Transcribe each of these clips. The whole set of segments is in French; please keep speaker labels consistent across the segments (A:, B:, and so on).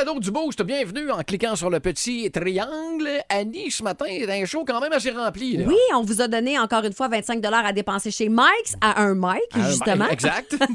A: balado du Boost. Bienvenue en cliquant sur le petit triangle. Annie, ce matin, est un show quand même assez rempli. là.
B: Oui, on vous a donné encore une fois 25 à dépenser chez Mike's à un Mike, justement.
A: Exact.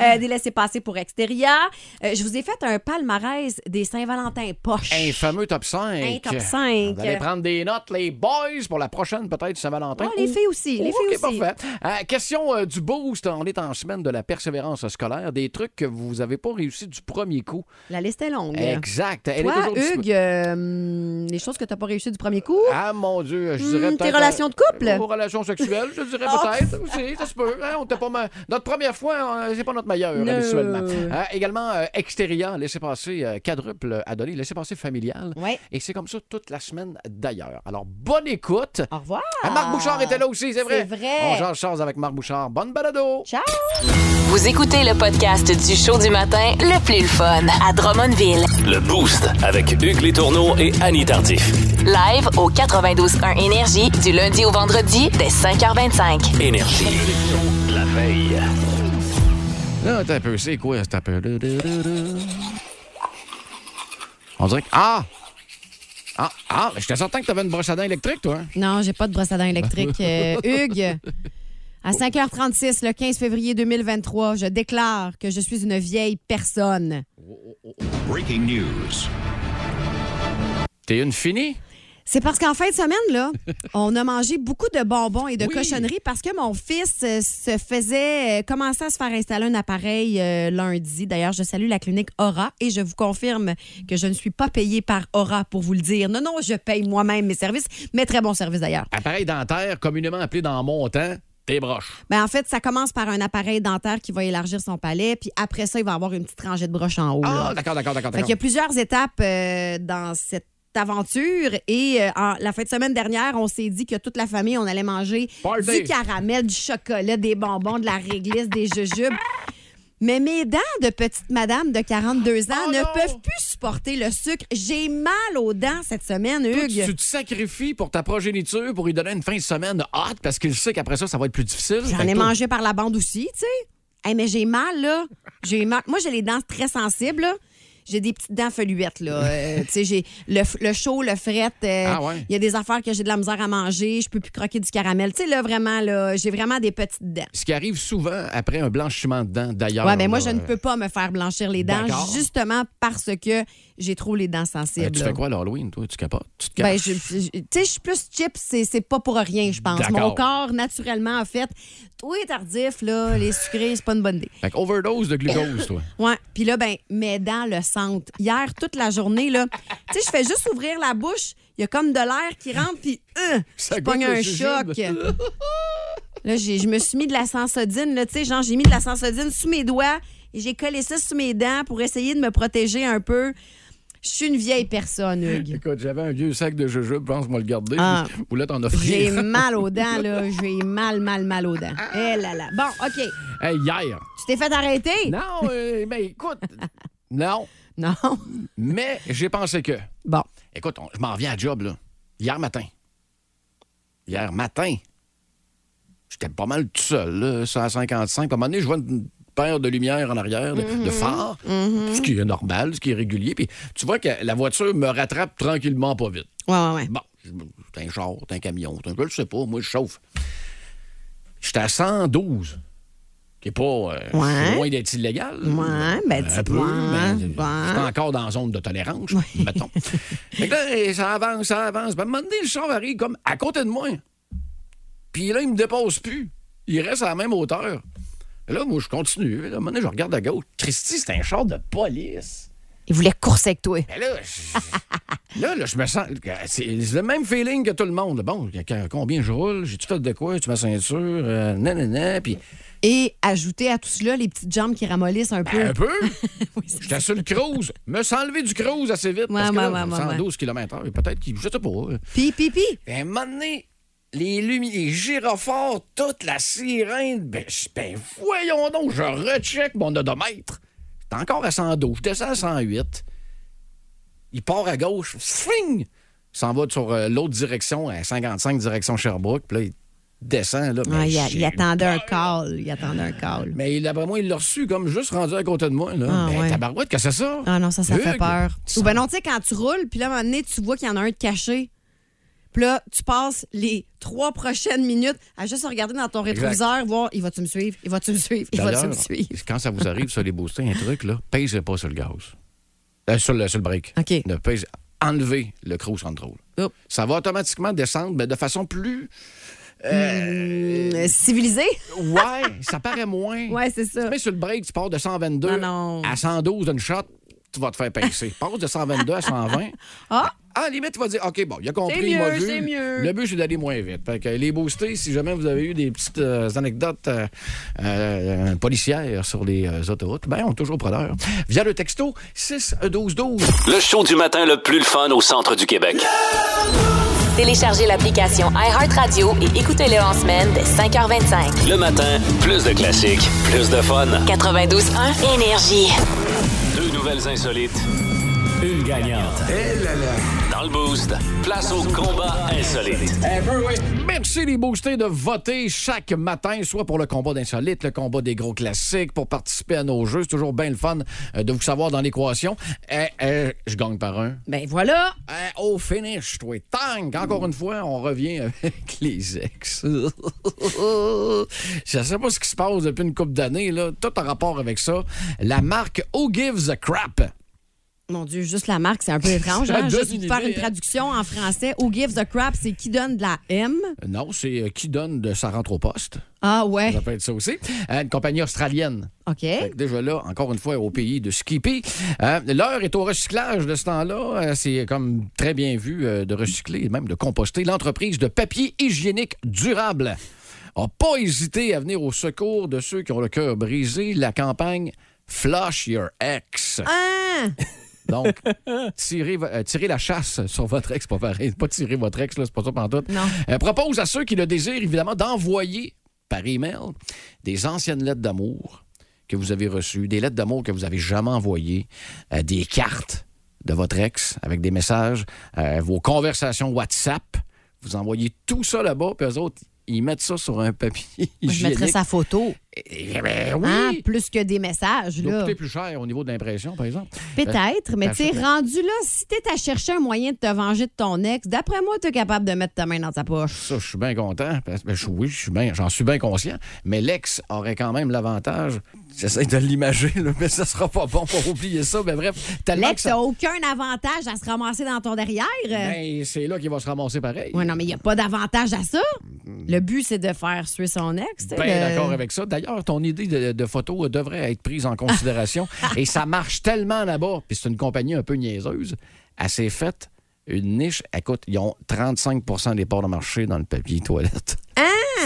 B: Euh, des laissés-passer pour extérieur. Euh, je vous ai fait un palmarès des Saint-Valentin poche.
A: un fameux top 5.
B: Un top 5.
A: Vous allez prendre des notes, les boys, pour la prochaine, peut-être, Saint-Valentin.
B: Oh, les filles aussi, les
A: OK,
B: filles aussi.
A: parfait. Euh, question euh, du boost. On est en semaine de la persévérance scolaire. Des trucs que vous n'avez pas réussi du premier coup.
B: La liste est longue.
A: Exact. Elle est
B: Toi. Hugues, euh, les choses que tu n'as pas réussi du premier coup?
A: Ah, mon Dieu, je
B: Hmm,
A: dirais
B: tes
A: peut-être...
B: relations de couple?
A: euh, Vos relations sexuelles, je dirais
B: Oh.
A: peut-être aussi, ça se peut. Hein, on pas ma- Notre première fois, euh, c'est pas notre meilleure,
B: No.
A: habituellement. Hein, également, euh, extérieur, laissez passer euh, quadruple à donner, laissez passer familial.
B: Ouais.
A: Et c'est comme ça toute la semaine d'ailleurs. Alors, bonne écoute.
B: Au revoir.
A: Ah, Marc Bouchard était là aussi, c'est vrai.
B: C'est vrai.
A: On change chance avec Marc Bouchard. Bonne balado.
B: Ciao.
C: Vous écoutez le podcast du show du matin le plus le fun à Drummondville.
D: Le Boost avec Hugues Létourneau et Annie Tardif.
C: Live au 92.1 Énergie du lundi au vendredi dès 5h25.
D: Énergie. La veille.
A: Là, attends un peu, c'est quoi cet appel? On dirait que. Ah! Ah, ah, j'étais certain que t'avais une brosse à dents électrique, toi. hein?
B: Non, j'ai pas de brosse à dents électrique. Euh, Hugues, à 5h36, le 15 février 2023, je déclare que je suis une vieille personne.
E: Breaking news.
A: T'es une finie?
B: C'est parce qu'en fin de semaine, là, on a mangé beaucoup de bonbons et de
A: Oui.
B: cochonneries parce que mon fils euh, se faisait euh, commencer à se faire installer un appareil euh, lundi. D'ailleurs, je salue la clinique Aura et je vous confirme que je ne suis pas payée par Aura pour vous le dire. Non, non, je paye moi-même mes services, mais très bons services d'ailleurs.
A: Appareil dentaire, communément appelé dans mon temps, tes broches.
B: Ben, en fait, ça commence par un appareil dentaire qui va élargir son palais, puis après ça, il va avoir une petite rangée de broches en haut.
A: Ah, d'accord, d'accord, d'accord. D'accord.
B: y a plusieurs étapes euh, dans cette aventure et euh, en- la fin de semaine dernière, on s'est dit que toute la famille, on allait manger
A: Party.
B: du caramel, du chocolat, des bonbons, de la réglisse, des jujubes. Mais mes dents de petite madame de 42 ans
A: Oh
B: ne
A: non!
B: peuvent plus supporter le sucre. J'ai mal aux dents cette semaine,
A: Toi,
B: Hugues.
A: tu te sacrifies pour ta progéniture pour lui donner une fin de semaine hot parce qu'il sait qu'après ça, ça va être plus difficile.
B: J'en ai mangé par la bande aussi, tu sais. Hey, mais j'ai mal, là. J'ai mal. Moi, j'ai les dents très sensibles, là. J'ai des petites dents feluettes, là. Euh, tu sais, j'ai le, chaud, le fret. euh,
A: Ah ouais?
B: Il y a des affaires que j'ai de la misère à manger. Je peux plus croquer du caramel. Tu sais, là, vraiment, là, j'ai vraiment des petites dents.
A: Ce qui arrive souvent après un blanchiment de dents, d'ailleurs.
B: Ouais, mais moi,
A: là,
B: je ne
A: euh,
B: peux pas me faire blanchir les dents, justement parce que j'ai trop les dents
A: euh,
B: sensibles.
A: tu
B: là.
A: fais quoi l'Halloween, toi? Tu capotes? Tu te
B: Ben, je- je- tu sais, je suis plus chips, c'est pas pour rien, je pense. Mon corps, naturellement, a fait. Toi, tardif, là, les sucrés, c'est pas une bonne idée.
A: Fait overdose de glucose, toi.
B: Ouais. Puis là, ben, mes dents le sentent. Hier, toute la journée, là, tu sais, je fais juste ouvrir la bouche, il y a comme de l'air qui rentre, puis euh,
A: Ça
B: je pogne un choc. là, je me suis mis de la sensodine, là, tu sais, genre, j'ai mis de la sensodine sous mes doigts et j'ai collé ça sous mes dents pour essayer de me protéger un peu. Je suis une vieille personne, Hugues.
A: Écoute, j'avais un vieux sac de jujubes, je pense, moi le garder.
B: Ah.
A: Je voulais t'en
B: J'ai
A: offrir.
B: mal aux dents, là. J'ai mal, mal, mal aux dents. Eh là là. Bon, OK.
A: Hey, hier.
B: Tu t'es fait arrêter?
A: Non, euh, ben écoute. Non,
B: Non.
A: mais j'ai pensé que.
B: Bon.
A: Écoute, on- je m'en viens à job, là. Hier matin. Hier matin. J'étais pas mal tout seul, là, 155. Puis À un moment donné, je vois une paire de lumières en arrière, de, de phares, ce qui est normal, ce qui est régulier. Puis tu vois que la voiture me rattrape tranquillement pas vite.
B: Ouais, ouais, ouais.
A: Bon, c'est un char, c'est un camion, c'est un peu, je sais pas, moi je chauffe. J'étais à 112, qui est pas euh,
B: Ouais.
A: loin d'être illégal.
B: Ouais, ben,
A: un peu, mais
B: ouais.
A: j'étais encore dans la zone de tolérance, mettons. fait que là, ça avance, ça avance. Ben, à un moment donné, le char arrive comme à côté de moi. Puis là, il me dépasse plus. Il reste à la même hauteur. Et là, moi, je continue. Là, à un moment donné, je regarde à gauche. Christy, c'est un char de police.
B: Il voulait courser avec toi.
A: Mais là, je, là, là, je me sens. C'est le même feeling que tout le monde. Bon, combien je roule? J'ai-tu fait de quoi? Tu ma ceinture? Euh, nanana, puis
B: Et ajouter à tout cela les petites jambes qui ramollissent un peu.
A: un peu.
B: Oui,
A: J'étais sur le cruise. Me suis enlevé du cruise assez vite.
B: Ouais,
A: parce que
B: ouais,
A: là,
B: ouais, ouais,
A: 112 km/h. Peut-être qu'il. Je sais pas.
B: Pi, pi, pi.
A: À un moment donné, les lumières, les gyrophares, toute la sirène. Ben, ben, voyons donc, je recheck mon odomètre. C'est encore à 112. Je descends à 108. Il part à gauche. Swing! S'en va sur euh, l'autre direction, à 55 direction Sherbrooke. Puis là, il descend. Là, mais
B: il, attendait un call. Il attendait un call.
A: Mais d'après moi, il l'a reçu comme juste rendu à côté de moi. Là.
B: Ah,
A: mais
B: ouais.
A: tabarouette, que c'est ça?
B: Ah non, ça, ça fait peur. Ou ben non, tu sais, quand tu roules, puis là, à un moment donné, tu vois qu'il y en a un de caché. Puis là, tu passes les trois prochaines minutes à juste regarder dans ton rétroviseur, voir, il va-tu me suivre? Il va-tu me suivre? Il va-tu me suivre?
A: quand ça vous arrive sur les boostés, un truc, là, pèsez pas sur le gaz. Euh, sur, le, sur le break.
B: OK.
A: Ne pèse- enlevez le cruise control.
B: Oups.
A: Ça va automatiquement descendre, mais de façon plus.
B: Euh, civilisé?
A: Ouais, ça paraît moins.
B: Ouais, c'est ça.
A: Tu mets sur le break, tu pars de 122
B: Ah non.
A: à 112 d'une shot, tu vas te faire pincer. Passe de 122 à 120.
B: Ah!
A: À la limite, tu vas dire, OK, bon, il a compris, il m'a vu.
B: c'est mieux.
A: Le but, c'est d'aller moins vite. Fait que les boostés, si jamais vous avez eu des petites euh, anecdotes euh, euh, policières sur les euh, autoroutes, ben, on est toujours preneur. Via le texto 6 12 12.
D: Le show du matin le plus le fun au centre du Québec.
C: Téléchargez l'application iHeartRadio et écoutez-le en semaine dès 5h25.
D: Le matin, plus de classiques, plus de fun.
C: 92.1 Énergie.
D: Deux nouvelles insolites, une gagnante. Dans le boost, place au combat insolite.
A: Merci les boostés de voter chaque matin, soit pour le combat d'insolite, le combat des gros classiques, pour participer à nos jeux. C'est toujours bien le fun euh, de vous savoir dans l'équation. Euh, euh, je gagne par un.
B: Ben voilà!
A: Euh, au finish, toi, tang! Encore une fois, on revient avec les ex. Je sais pas ce qui se passe depuis une couple d'années, là. Tout en rapport avec ça. La marque Who Gives a Crap.
B: Mon Dieu, juste la marque, c'est un peu étrange. Hein? Juste
A: une
B: faire
A: idée,
B: une
A: hein?
B: traduction en français, Who gives a crap, c'est qui donne de la M?
A: Non, c'est euh, qui donne de sa rentre au poste.
B: Ah ouais,
A: Ça peut être ça aussi. Euh, une compagnie australienne.
B: OK.
A: Déjà là, encore une fois, au pays de Skippy. Euh, L'heure est au recyclage de ce temps-là. Euh, c'est comme très bien vu euh, de recycler, même de composter. L'entreprise de papier hygiénique durable n'a pas hésité à venir au secours de ceux qui ont le cœur brisé. La campagne Flush Your Ex.
B: Ah!
A: Donc, tirez, euh, tirez la chasse sur votre ex, pas pareil. Pas tirer votre ex, c'est pas ça pantoute.
B: Non.
A: Euh, propose à ceux qui le désirent, évidemment, d'envoyer par email des anciennes lettres d'amour que vous avez reçues, des lettres d'amour que vous avez jamais envoyées, euh, des cartes de votre ex avec des messages, vos conversations WhatsApp. Vous envoyez tout ça là-bas, puis eux autres, ils mettent ça sur un papier
B: Moi, je mettrais sa photo.
A: Eh ben oui!
B: Hein? Plus que des messages, là.
A: coûter plus cher au niveau de l'impression, par exemple.
B: Peut-être, mais
A: Ben,
B: tu rendu là, si t'es à chercher un moyen de te venger de ton ex, d'après moi, t'es capable de mettre ta main dans ta poche.
A: Ça, je suis bien content. Parce, ben, je- oui, je suis bien, j'en suis bien conscient. Mais l'ex aurait quand même l'avantage. J'essaie de l'imager, mais ça sera pas bon pour oublier ça. Mais bref,
B: L'ex
A: ça-
B: n'a aucun avantage à se ramasser dans ton derrière.
A: Ben, c'est là qu'il va se ramasser pareil.
B: Oui, non, mais il n'y a pas d'avantage à ça. Le but, c'est de faire suer son ex. tu
A: Ben, d'accord avec ça. D'ailleurs, ton idée de, de photo devrait être prise en considération. Et ça marche tellement là-bas. Puis c'est une compagnie un peu niaiseuse. Elle s'est faite une niche. Écoute, ils ont 35% des parts de marché dans le papier toilette.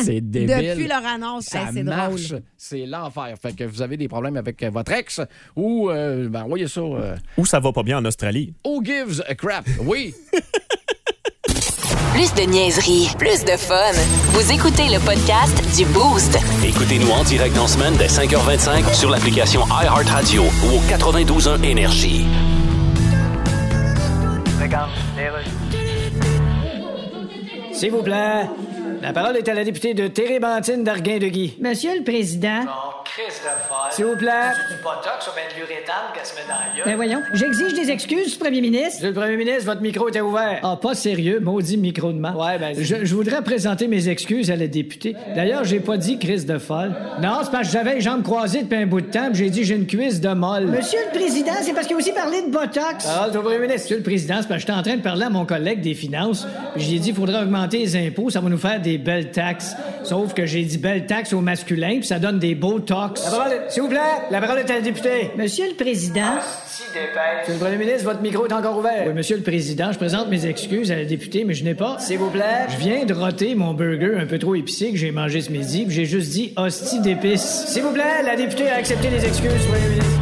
A: C'est débile.
B: Depuis leur annonce,
A: Ça
B: Hey,
A: marche,
B: drôle.
A: c'est l'enfer. Fait que vous avez des problèmes avec euh, votre ex ou, euh, ben, envoyez ça. euh,
F: Ou ça va pas bien en Australie.
A: Who gives a crap? Oui.
C: Plus de niaiserie, plus de fun. Vous écoutez le podcast du Boost.
D: Écoutez-nous en direct en semaine dès 5h25 sur l'application iHeartRadio ou au 92.1 Énergie.
G: S'il vous plaît. La parole est à la députée de Térébentine d'Arguin-de-Guy.
H: Monsieur le Président,
G: S'il vous plaît.
H: ben voyons, j'exige des excuses, Premier ministre.
G: Monsieur le Premier ministre, votre micro était ouvert.
H: Ah, pas sérieux, maudit micro de marde.
G: Ouais, ben,
H: Je, je voudrais présenter mes excuses à la députée. D'ailleurs, j'ai pas dit crise de folle. Non, c'est parce que j'avais les jambes croisées depuis un bout de temps, puis j'ai dit j'ai une cuisse de molle. Monsieur le Président, c'est parce qu'il a aussi parlé de Botox.
G: Parole au Premier ministre.
H: Monsieur le Président, c'est parce que j'étais en train de parler à mon collègue des finances, puis j'ai dit il faudrait augmenter les impôts, ça va nous faire des belles taxes. Sauf que j'ai dit belles taxes au masculin, puis ça donne des beaux tox.
G: S'il vous plaît, la parole est à la députée.
H: Monsieur le Président.
G: Monsieur le Premier ministre, votre micro est encore ouvert.
H: Oui, Monsieur le Président, je présente mes excuses à la députée, mais je n'ai pas.
G: S'il vous plaît.
H: Je viens de roter mon burger un peu trop épicé que j'ai mangé ce midi, puis j'ai juste dit hostie d'épices.
G: S'il vous plaît, la députée a accepté les excuses, Premier ministre.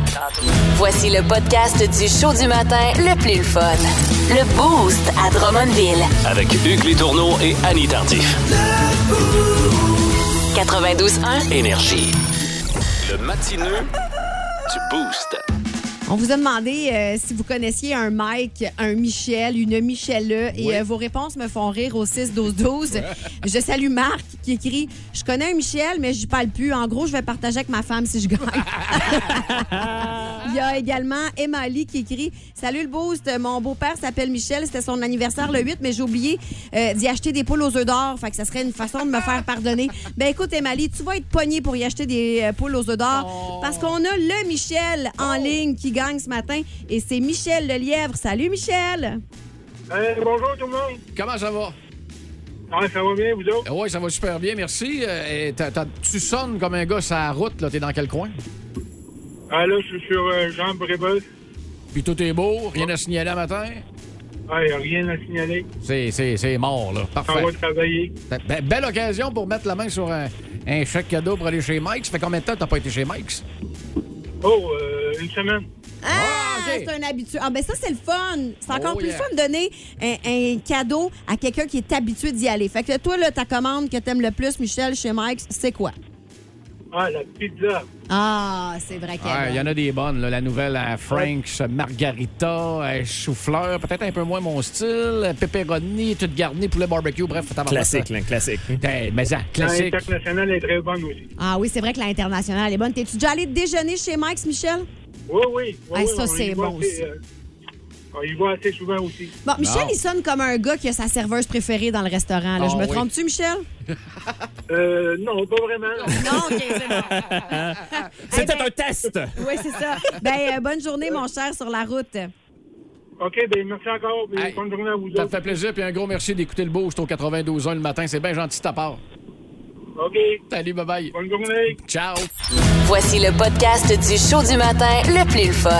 C: Voici le podcast du show du matin le plus fun. Le Boost à Drummondville.
D: Avec Hugues Létourneau et Annie Tardif.
C: 92.1
D: Énergie. Le matineux du Boost.
B: On vous a demandé euh, si vous connaissiez un Mike, un Michel, une Michelle, et
A: Oui.
B: euh, vos réponses me font rire au 6-12-12. Je salue Marc qui écrit Je connais un Michel, mais je parle plus. En gros, je vais partager avec ma femme si je gagne. Il y a également Emily qui écrit Salut le boost, mon beau-père s'appelle Michel, c'était son anniversaire le 8, mais j'ai oublié euh, d'y acheter des poules aux œufs d'or. Fait que ça serait une façon de me faire pardonner. Ben écoute, Emily, tu vas être pogné pour y acheter des poules aux œufs d'or parce qu'on a le Michel en ligne qui gagne ce matin et c'est Michel le lièvre. Salut Michel!
F: Bonjour tout le monde.
A: Comment ça va?
F: Ouais, ça va bien, vous autres?
A: Oui, ça va super bien, merci. Euh, tu sonnes comme un gars sur la route, là. T'es dans quel coin?
F: Ah, là, je suis sur euh, Jean Brébeuf.
A: Puis tout est beau, rien à signaler à matin?
F: Ah, il n'y a rien à signaler.
A: C'est, c'est, c'est mort, là.
F: On
A: Parfait.
F: va travailler.
A: Ben, belle occasion pour mettre la main sur un, un chèque cadeau pour aller chez Mike. Ça fait combien de temps que t'as pas été chez Mike's?
F: Oh, euh, une semaine.
B: Ah,
A: ok.
B: c'est un habitué. Ah, ben ça, c'est le fun. C'est encore
A: Oh,
B: plus
A: yeah.
B: fun de donner un, un cadeau à quelqu'un qui est habitué d'y aller. Fait que toi, là, ta commande que t'aimes le plus, Michel, chez Mike, c'est quoi?
F: Ah, la pizza.
B: Ah, c'est vrai qu'elle
A: Ouais,
B: est
A: il y en a des bonnes. là. La nouvelle à Frank's, Margarita, euh, chou-fleur, peut-être un peu moins mon style, pepperoni, toute garnie, poulet barbecue, bref, faut
I: Classique, là, classique.
A: Eh, mais ça, classique.
F: L'international est très bonne aussi.
B: Ah oui, c'est vrai que l'international est bonne. T'es-tu déjà allé déjeuner chez Mike's, Michel?
F: Oui, oui. oui,
B: Ah,
F: oui,
B: ça, c'est bon
F: assez,
B: aussi.
F: euh, on y va assez souvent aussi.
B: Bon, Michel,
A: Non.
B: il sonne comme un gars qui a sa serveuse préférée dans le restaurant. là.
A: Ah
B: Je me
A: oui.
B: trompe-tu, Michel?
F: Euh, non, pas vraiment.
B: Non, OK, c'est bon.
I: C'était
B: Eh ben-
I: un test.
B: Oui, c'est ça. Ben, euh, bonne journée, mon cher, sur la route.
F: OK, ben merci encore.
A: Hey,
F: bonne journée à vous
A: Ça me fait plaisir, puis un gros merci d'écouter le boost au 92.1 le matin. C'est bien gentil de ta part.
F: OK,
A: Salut, bye-bye.
F: bonne journée.
A: Ciao.
C: Voici le podcast du show du matin le plus le fun.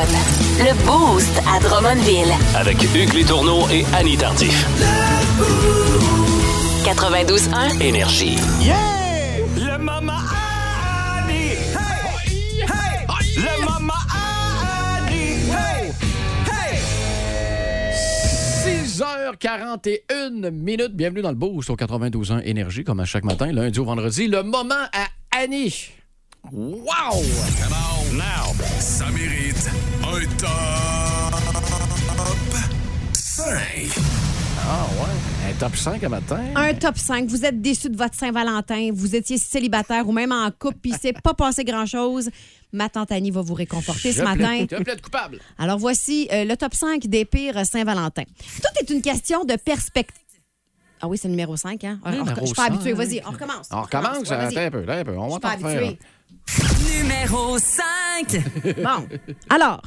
C: Le Boost à Drummondville.
D: Avec Hugues Létourneau et Annie Tardif.
C: 92.1.
D: Énergie.
I: Le maman Annie. Hey! Hey! Le maman Annie. Hey! Hey!
A: 6h41 minutes. Bienvenue dans le Boost au 92.1 Énergie, comme à chaque matin, lundi au vendredi. Le moment à Annie. Wow!
E: Now, ça mérite un top 5.
A: Ah ouais, un top 5 à matin.
B: Un top 5. Vous êtes déçu de votre Saint-Valentin, vous étiez célibataire ou même en couple, puis il s'est pas passé grand-chose. Ma tante Annie va vous réconforter ce matin.
A: Je plaide coupable.
B: Alors voici euh, le top 5 des pires Saint-Valentin. Tout est une question de perspective. Ah oui, c'est le numéro 5, hein?
A: Numéro
B: je suis pas
A: 5.
B: habituée. Vas-y, on recommence.
A: On recommence,
B: Ouais, vas-y.
A: attends un peu, attends un peu. On va t'en faire.
B: habituée.
J: Numéro 5.
B: Bon. Alors,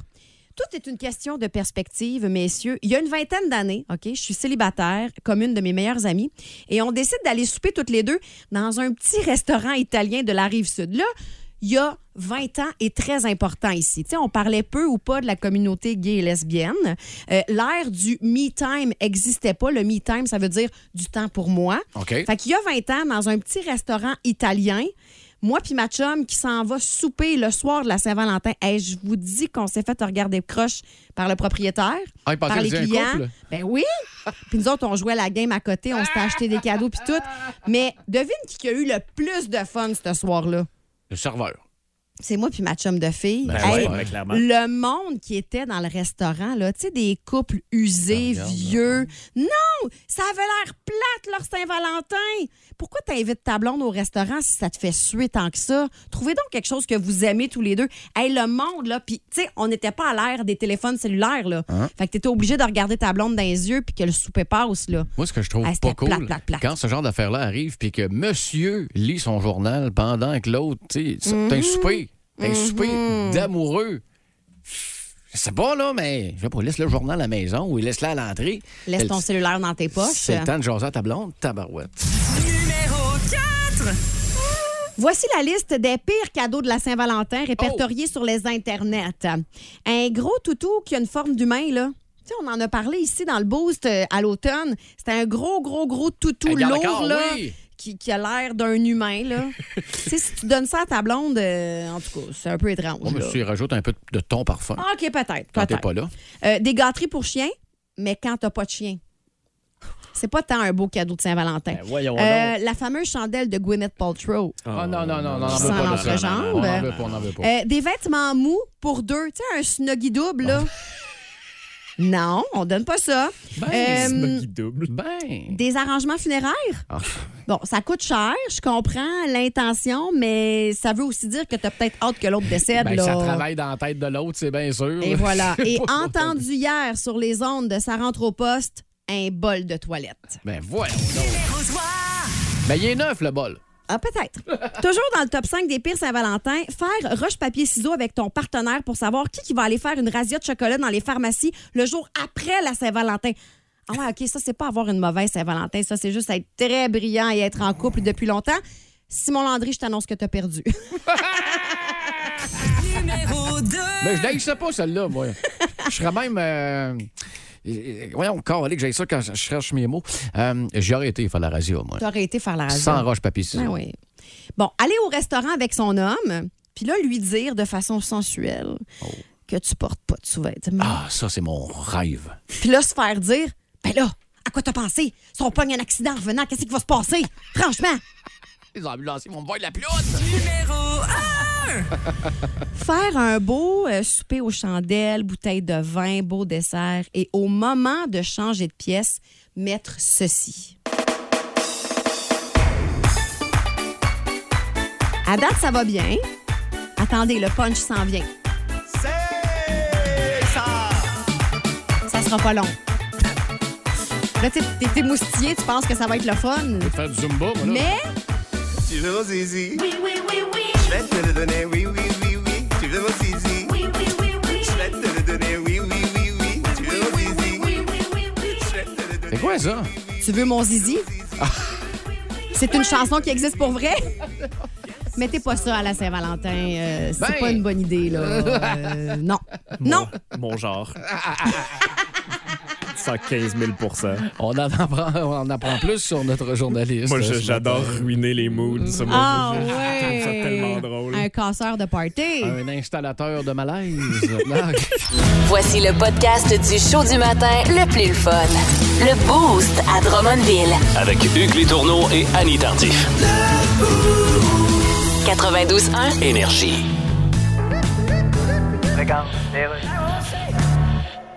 B: tout est une question de perspective, messieurs. Il y a une vingtaine d'années, OK, je suis célibataire, comme une de mes meilleures amies, et on décide d'aller souper toutes les deux dans un petit restaurant italien de la rive sud. Là, il y a 20 ans est très important ici. Tu sais, on parlait peu ou pas de la communauté gay et lesbienne. Euh, L'ère du me time existait pas. Le me time, ça veut dire du temps pour moi.
A: OK.
B: Fait qu'il y a 20 ans, dans un petit restaurant italien, moi puis ma chum qui s'en va souper le soir de la Saint-Valentin, hey, je vous dis qu'on s'est fait regarder croche par le propriétaire,
A: Ah, il
B: par les clients. Ben oui. puis nous autres, on jouait à la game à côté, on s'était acheté des cadeaux puis tout. Mais devine qui a eu le plus de fun ce soir-là?
A: Le serveur.
B: C'est moi puis ma chum de fille.
I: Ben
B: Hey,
I: ouais,
B: le monde qui était dans le restaurant, là, tu sais, des couples usés,
A: Ah,
B: vieux. Non! Ça avait l'air plate, leur Saint-Valentin! Pourquoi t'invites ta blonde au restaurant si ça te fait suer tant que ça? Trouvez donc quelque chose que vous aimez tous les deux. Hey, le monde, là, puis, tu sais, on n'était pas à l'ère des téléphones cellulaires, là.
A: Hein?
B: Fait que t'étais obligé de regarder ta blonde dans les yeux puis que le souper passe, là.
A: Moi, ce que je trouve pas cool,
B: plate, plate, plate.
A: quand ce genre d'affaire-là arrive, puis que monsieur lit son journal pendant que l'autre, tu sais,
B: Mhm.
A: t'as un souper, un souper d'amoureux. Je sais pas, là, mais je sais pas, laisse le journal à la maison ou laisse-le à l'entrée.
B: Laisse
A: Elle-
B: ton cellulaire dans tes poches.
A: C'est le temps de jaser à ta blonde, tabarouette.
J: Numéro 4.
B: Voici la liste des pires cadeaux de la Saint-Valentin répertoriés
A: Oh!
B: sur les internets. Un gros toutou qui a une forme d'humain, là. Tu sais, on en a parlé ici dans le boost euh, à l'automne. C'était un gros, gros, gros toutou
A: Un
B: lourd, là,
A: oui.
B: Qui, qui a l'air d'un humain, là. tu sais, si tu donnes ça à ta blonde, euh, en tout cas, c'est un peu étrange.
A: Moi,
B: là.
A: monsieur, il rajoute un peu de ton parfum
B: Ah, OK, peut-être.
A: quand t'es pas là.
B: Euh, des gâteries pour chiens, mais quand t'as pas de chien. C'est pas tant un beau cadeau de Saint-Valentin.
A: Ben,
B: Euh, la fameuse chandelle de Gwyneth Paltrow.
A: Ah non, non, non, non, on
B: Qui
A: n'en veut
B: sent
A: pas de ça.
B: l'entrejambe.
A: On n'en veut pas, on n'en veut pas.
B: Euh, des vêtements mous pour deux. Tu sais, un snuggy double, là. Non, on donne pas ça. Euh,
I: Snuggy double.
A: Ben.
B: des arrangements funéraires?
A: Ah.
B: Bon, ça coûte cher, je comprends l'intention, mais ça veut aussi dire que tu as peut-être hâte que l'autre décède.
A: Ben,
B: là.
A: ça travaille dans la tête de l'autre, c'est bien sûr.
B: Et voilà. Et entendu hier sur les ondes de sa rentre au poste, un bol de toilette.
A: Ben donc. Ben il est neuf, le bol.
B: Ah, peut-être. Toujours dans le top 5 des pires Saint-Valentin, faire roche-papier-ciseaux avec ton partenaire pour savoir qui, qui va aller faire une razzia de chocolat dans les pharmacies le jour après la Saint-Valentin. Ah ouais, OK, ça, c'est pas avoir une mauvaise Saint-Valentin. Ça, c'est juste être très brillant et être en couple depuis longtemps. Simon Landry, je t'annonce que t'as perdu.
J: Numéro 2.
A: Ben, je sais pas celle-là, moi. Je serais même. Euh... Voyons, encore, que j'ai ça quand je cherche mes mots. Euh, J'aurais été faire la radio, moi.
B: T'aurais été faire la razzia.
A: Sans roche, papier, ciseaux.
B: Ben oui. Bon, aller au restaurant avec son homme, puis là, lui dire de façon sensuelle que tu portes pas de sous-vêtements.
A: Oh. Ah, ça, c'est mon rêve.
B: Puis là, se faire dire, ben là, à quoi t'as pensé? Si on pogne un accident en revenant, qu'est-ce qui va se passer? Franchement,
A: Les ambulanciers vont me voir de la ploute.
J: Numéro 1.
B: faire un beau euh, souper aux chandelles, bouteille de vin, beau dessert, et au moment de changer de pièce, mettre ceci. À date, ça va bien. Attendez, le punch s'en vient. Ça sera pas long. Là, tu sais, t'es t'es moustillé, tu penses que ça va être le fun.
A: Faire du Zumba, moi, là.
B: Mais
K: Tu veux mon zizi? Oui, oui, oui, oui. Zizi? Oui, oui, oui, oui. Je vais te le donner, oui, oui, oui, oui. Tu veux mon zizi? Oui, oui, oui, oui. Je vais te le donner.
A: C'est quoi ça?
B: Tu veux mon zizi? C'est une chanson qui existe pour vrai? Mettez pas ça à la Saint-Valentin. euh, c'est
A: Ben.
B: pas une bonne idée, là. Euh, non. Non.
I: Mon genre. 115 000
A: On en apprend, on en apprend plus sur notre journaliste.
I: Moi, j'adore ruiner les moods. Ça,
B: Ah
I: ça tellement drôle.
B: Un casseur de party.
A: Un installateur de malaise.
C: Voici le podcast du show du matin le plus le fun. Le Boost à Drummondville.
D: Avec Hugues Létourneau et Annie Tardif.
C: 92.1.
D: Énergie.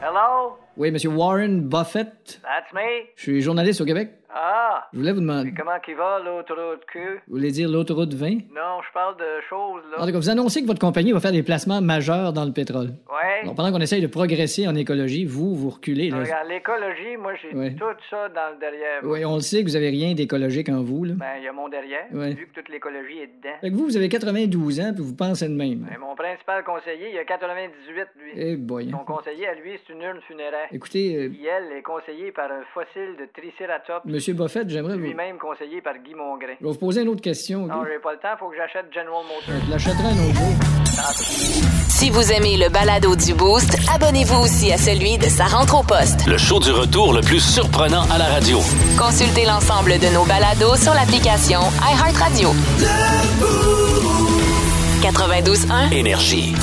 H: Hello? Oui, Monsieur Warren Buffett.
L: That's me.
H: Je suis journaliste au Québec.
L: Ah!
H: Je voulais vous demander.
L: Comment qu'il va, l'autoroute Q?
H: Vous voulez dire l'autoroute 20?
L: Non, je parle de choses, là.
H: En tout cas, vous annoncez que votre compagnie va faire des placements majeurs dans le pétrole.
L: Ouais.
H: Donc, pendant qu'on essaye de progresser en écologie, vous, vous reculez. Là.
L: Regarde, l'écologie, moi, j'ai
H: Ouais.
L: tout ça dans le derrière.
H: Oui, on le sait que vous avez rien d'écologique en vous. Là.
L: Ben, il y a mon derrière,
H: Ouais.
L: vu que toute l'écologie est dedans.
H: Fait que vous, vous avez 92 ans, puis vous pensez de même.
L: Ben, mon principal conseiller, il a 98, lui.
H: Eh boy.
L: Son conseiller à lui, c'est une urne funéraire.
H: Écoutez, euh,
L: Qui, elle, est conseillée par un fossile de Triceratops,
H: Monsieur Buffett, j'aimerais vous...
L: lui-même conseillé par Guy Mongrain.
H: Je vais vous poser une autre question.
L: Non,
H: ok?
L: j'ai pas le temps, faut que j'achète General Motors.
H: Je l'achèterai un autre jour.
C: Si vous aimez le balado du Boost, abonnez-vous aussi à celui de sa rentre au poste.
D: Le show du retour le plus surprenant à la radio.
C: Consultez l'ensemble de nos balados sur l'application iHeartRadio. 92.1.
D: Énergie.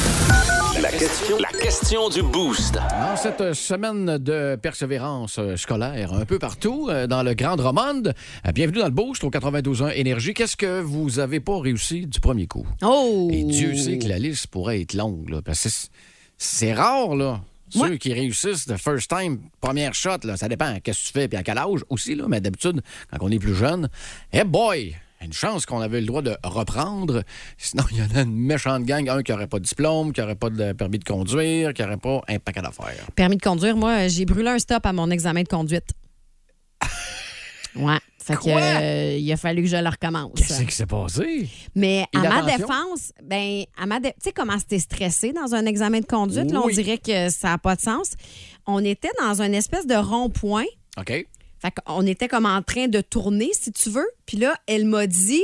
D: La question, la question du boost.
A: Dans cette semaine de persévérance euh, scolaire un peu partout euh, dans le Grand Drummond, euh, bienvenue dans le Boost au 92.1 Énergie. Qu'est-ce que vous avez pas réussi du premier coup?
B: Oh!
A: Et Dieu sait que la liste pourrait être longue, là, parce que c'est- rare, là. Ceux qui réussissent de first time, première shot, là, ça dépend qu'est-ce que tu fais et à quel âge aussi, là, mais d'habitude, quand on est plus jeune, eh boy! Une chance qu'on avait le droit de reprendre. Sinon, il y en a une méchante gang. Un qui n'aurait pas de diplôme, qui n'aurait pas de permis de conduire, qui n'aurait pas un paquet d'affaires.
B: Permis de conduire, moi, j'ai brûlé un stop à mon examen de conduite. Ouais. Fait que, euh, il a fallu que je le recommence.
A: Qu'est-ce qui s'est passé?
B: Mais à ma défense, ben, à ma dé- tu sais comment c'était stressé dans un examen de conduite, là, on dirait que ça n'a pas de sens. On était dans une espèce de rond-point.
A: OK.
B: Fait qu'on était comme en train de tourner, si tu veux. Puis là, elle m'a dit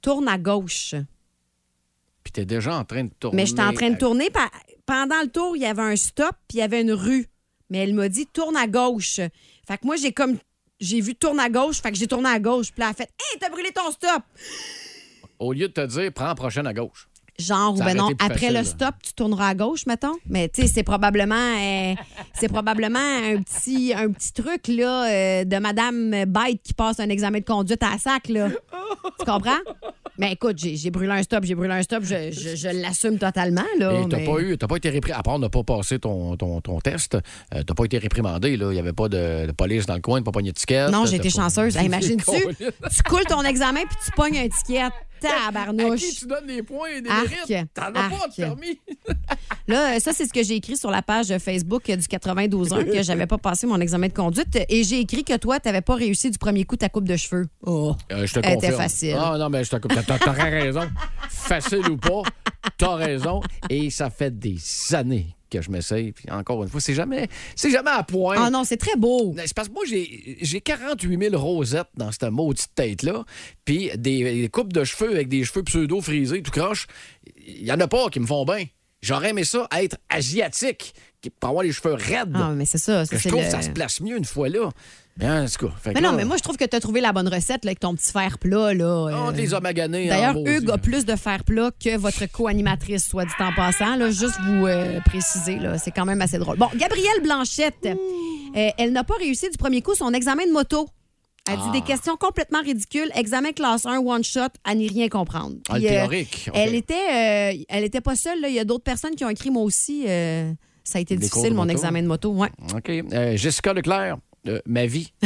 B: tourne à gauche.
A: Puis t'es déjà en train de tourner.
B: Mais j'étais en train de tourner. Pendant le tour, il y avait un stop, puis il y avait une rue. Mais elle m'a dit tourne à gauche. Fait que moi, j'ai comme. J'ai vu tourne à gauche, fait que j'ai tourné à gauche. Puis là, elle a fait Hey, t'as brûlé ton stop!
A: Au lieu de te dire, prends la prochaine à gauche.
B: Genre, ou ben non, après le stop, tu tourneras à gauche, mettons. Mais tu sais, c'est probablement, euh, c'est probablement un petit, un petit truc là, euh, de Madame Bite qui passe un examen de conduite à sac. Là. tu comprends? Mais écoute, j'ai brûlé un stop, j'ai brûlé un stop, je, je- je l'assume totalement. Là,
A: t'as
B: mais-
A: pas eu, t'as pas été réprimandé, à part ne pas passer ton, ton, ton test, euh, t'as pas été réprimandé, là. Il y avait pas de, de police dans le coin, pas pogné de ticket.
B: Non, j'ai été chanceuse. Hey, Imagine-tu, tu coules ton examen puis tu pognes un ticket.
A: À qui tu donnes des points et des
B: Arc.
A: mérites? T'en as pas de permis.
B: Là, ça, c'est ce que j'ai écrit sur la page Facebook du 92.1, que j'avais pas passé mon examen de conduite. Et j'ai écrit que toi, t'avais pas réussi du premier coup ta coupe de cheveux. Oh.
A: Euh, je te
B: Elle était
A: confirme.
B: facile.
A: Ah non, mais je te confirme. T'aurais raison. Facile ou pas, t'as raison. Et ça fait des années que je m'essaye. Puis encore une fois, c'est jamais, c'est jamais à point.
B: Ah non, c'est très beau.
A: C'est parce que moi, j'ai j'ai 48 000 rosettes dans cette maudite tête-là. Puis des, des coupes de cheveux avec des cheveux pseudo-frisés, tout croche. Il y en a pas qui me font bien. J'aurais aimé ça être asiatique pour avoir les cheveux raides.
B: Ah, mais c'est ça. ça,
A: je trouve
B: le-
A: que ça se place mieux une fois là. Mais cas,
B: non,
A: là,
B: mais moi, je trouve que tu as trouvé la bonne recette là, avec ton petit fer plat. Là,
A: on
B: euh.
A: les a maganés. en
B: D'ailleurs. Hugues a plus de fer plat que votre co-animatrice, soit dit en passant. Là, juste vous euh, préciser, c'est quand même assez drôle. Bon, Gabrielle Blanchette, euh, elle n'a pas réussi du premier coup son examen de moto. Elle dit
A: Ah.
B: des questions complètement ridicules. Examen classe 1, one shot, à n'y rien comprendre.
A: Ah, le
B: euh,
A: théorique.
B: Elle était, euh, elle était pas seule. là. Il y a d'autres personnes qui ont écrit moi aussi. euh, ça a été
A: Des
B: difficile, mon
A: moto.
B: examen de moto. Ouais.
A: OK. Euh, Jessica Leclerc, ma vie.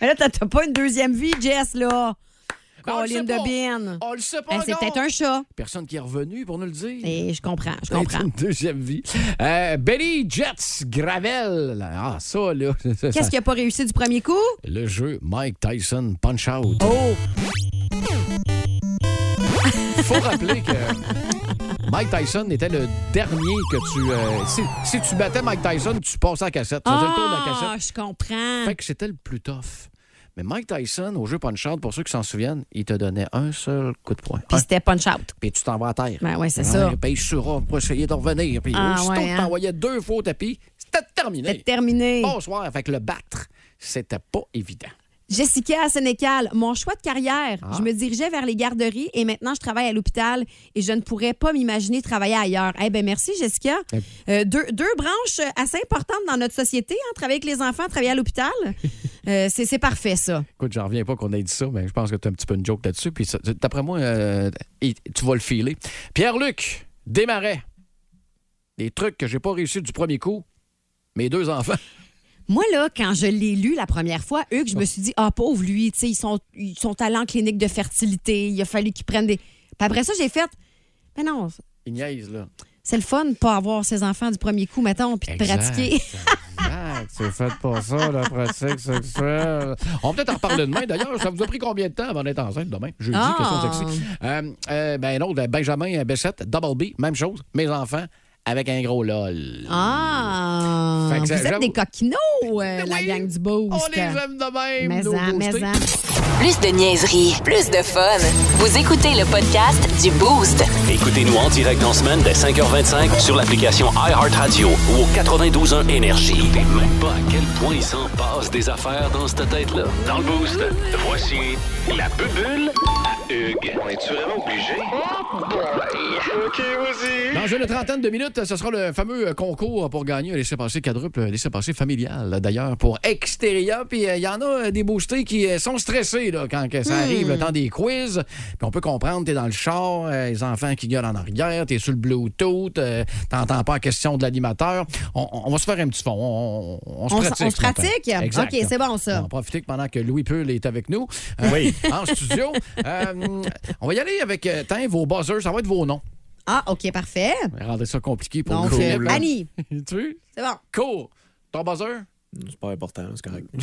B: Mais là, t'as pas une deuxième vie, Jess, là.
A: Ben, on le sait
B: Colline de Bien.
A: On le sait pas
B: Ben, c'est peut-être un chat.
A: Personne qui est revenu pour nous le dire.
B: Et je comprends, je comprends.
A: Une deuxième vie. Euh, Betty Jets Gravel. Ah, ça, là.
B: Qu'est-ce qui a pas réussi du premier coup?
A: Le jeu Mike Tyson Punch Out.
B: Oh!
A: faut rappeler que Mike Tyson était le dernier que tu. euh, si, si tu battais Mike Tyson, tu passais à la cassette. Tu faisais le tour de la
B: Ah,
A: cassette.
B: je comprends.
A: Fait que c'était le plus tough. Mais Mike Tyson, au jeu Punch Out, pour ceux qui s'en souviennent, il te donnait un seul coup de poing.
B: Puis c'était punch out.
A: Puis tu t'en vas à terre.
B: Ben ouais, c'est ça.
A: Puis sur A pour essayer de revenir. Puis
B: Ah,
A: aussitôt
B: ouais, hein.
A: t'envoyais deux fois au tapis, c'était terminé.
B: C'est terminé.
A: Bonsoir. Que le battre, c'était pas évident.
B: Jessica Sénécal, mon choix de carrière,
A: Ah.
B: je me dirigeais vers les garderies et maintenant je travaille à l'hôpital et je ne pourrais pas m'imaginer travailler ailleurs. Eh ben merci Jessica. Euh, deux, deux branches assez importantes dans notre société, hein, travailler avec les enfants, travailler à l'hôpital. Euh, c'est parfait ça.
A: Écoute, j'en reviens pas qu'on ait dit ça, mais je pense que tu as un petit peu une joke là-dessus. Puis d'après moi, euh, tu vas le filer. Pierre-Luc, démarrait. Des trucs que j'ai pas réussi du premier coup. Mes deux enfants.
B: Moi, là, quand je l'ai lu la première fois, Hugues, je me suis dit, ah, pauvre lui, tu sais, ils sont, ils sont allés en clinique de fertilité, il a fallu qu'ils prennent des. Puis après ça, j'ai fait, mais non,
A: Il niaise, là.
B: c'est le fun de pas avoir ses enfants du premier coup, mettons, puis de pratiquer.
A: Exact. C'est fait pour ça, la pratique sexuelle. On va peut-être en reparler demain. D'ailleurs, ça vous a pris combien de temps avant d'être enceinte demain? Jeudi,
B: Ah.
A: question sexy. Euh, euh, ben non, de Benjamin Bessette, Double B, même chose. Mes enfants, avec un gros LOL.
B: Ah!
A: Fait que
B: Vous êtes des coquinots, euh, la gang du Boost.
A: On les aime de même,
B: Mais
A: nos
B: en, mais en.
C: Plus de niaiserie, plus de fun. Vous écoutez le podcast du Boost.
D: Écoutez-nous en direct en semaine dès 5h25 sur l'application iHeartRadio ou au 92.1 Énergie. Même pas à quel point il s'en passe des affaires dans cette tête-là. Dans le Boost, voici la bubule à Hugues. On est-tu vraiment obligé? OK, vas-y.
A: Dans une trentaine de minutes, ce sera le fameux concours pour gagner un laissez-passer quadruple, un laissez-passer familial, d'ailleurs, pour Exteria. Puis euh, il y en a euh, des boostés qui euh, sont stressés là, quand que ça
B: Hmm.
A: arrive, le temps des quiz. Puis on peut comprendre, t'es dans le char, euh, les enfants qui gueulent en arrière, t'es sur le Bluetooth, euh, t'entends pas la question de l'animateur. On, on- on va se faire un petit fond. On, on- on se
B: On
A: pratique.
B: on se pratique?
A: Exact.
B: OK, c'est bon, ça.
A: On va profiter que pendant que Louis Peul est avec nous euh,
I: Oui.
A: en studio. Euh, on va y aller avec euh, vos buzzers, ça va être vos noms.
B: Ah, OK, parfait.
A: Rendez ça compliqué pour
B: Donc,
A: nous. Cool.
B: Annie,
A: tu veux?
B: c'est bon.
A: Cool. Ton buzzer?
I: C'est pas important, c'est correct.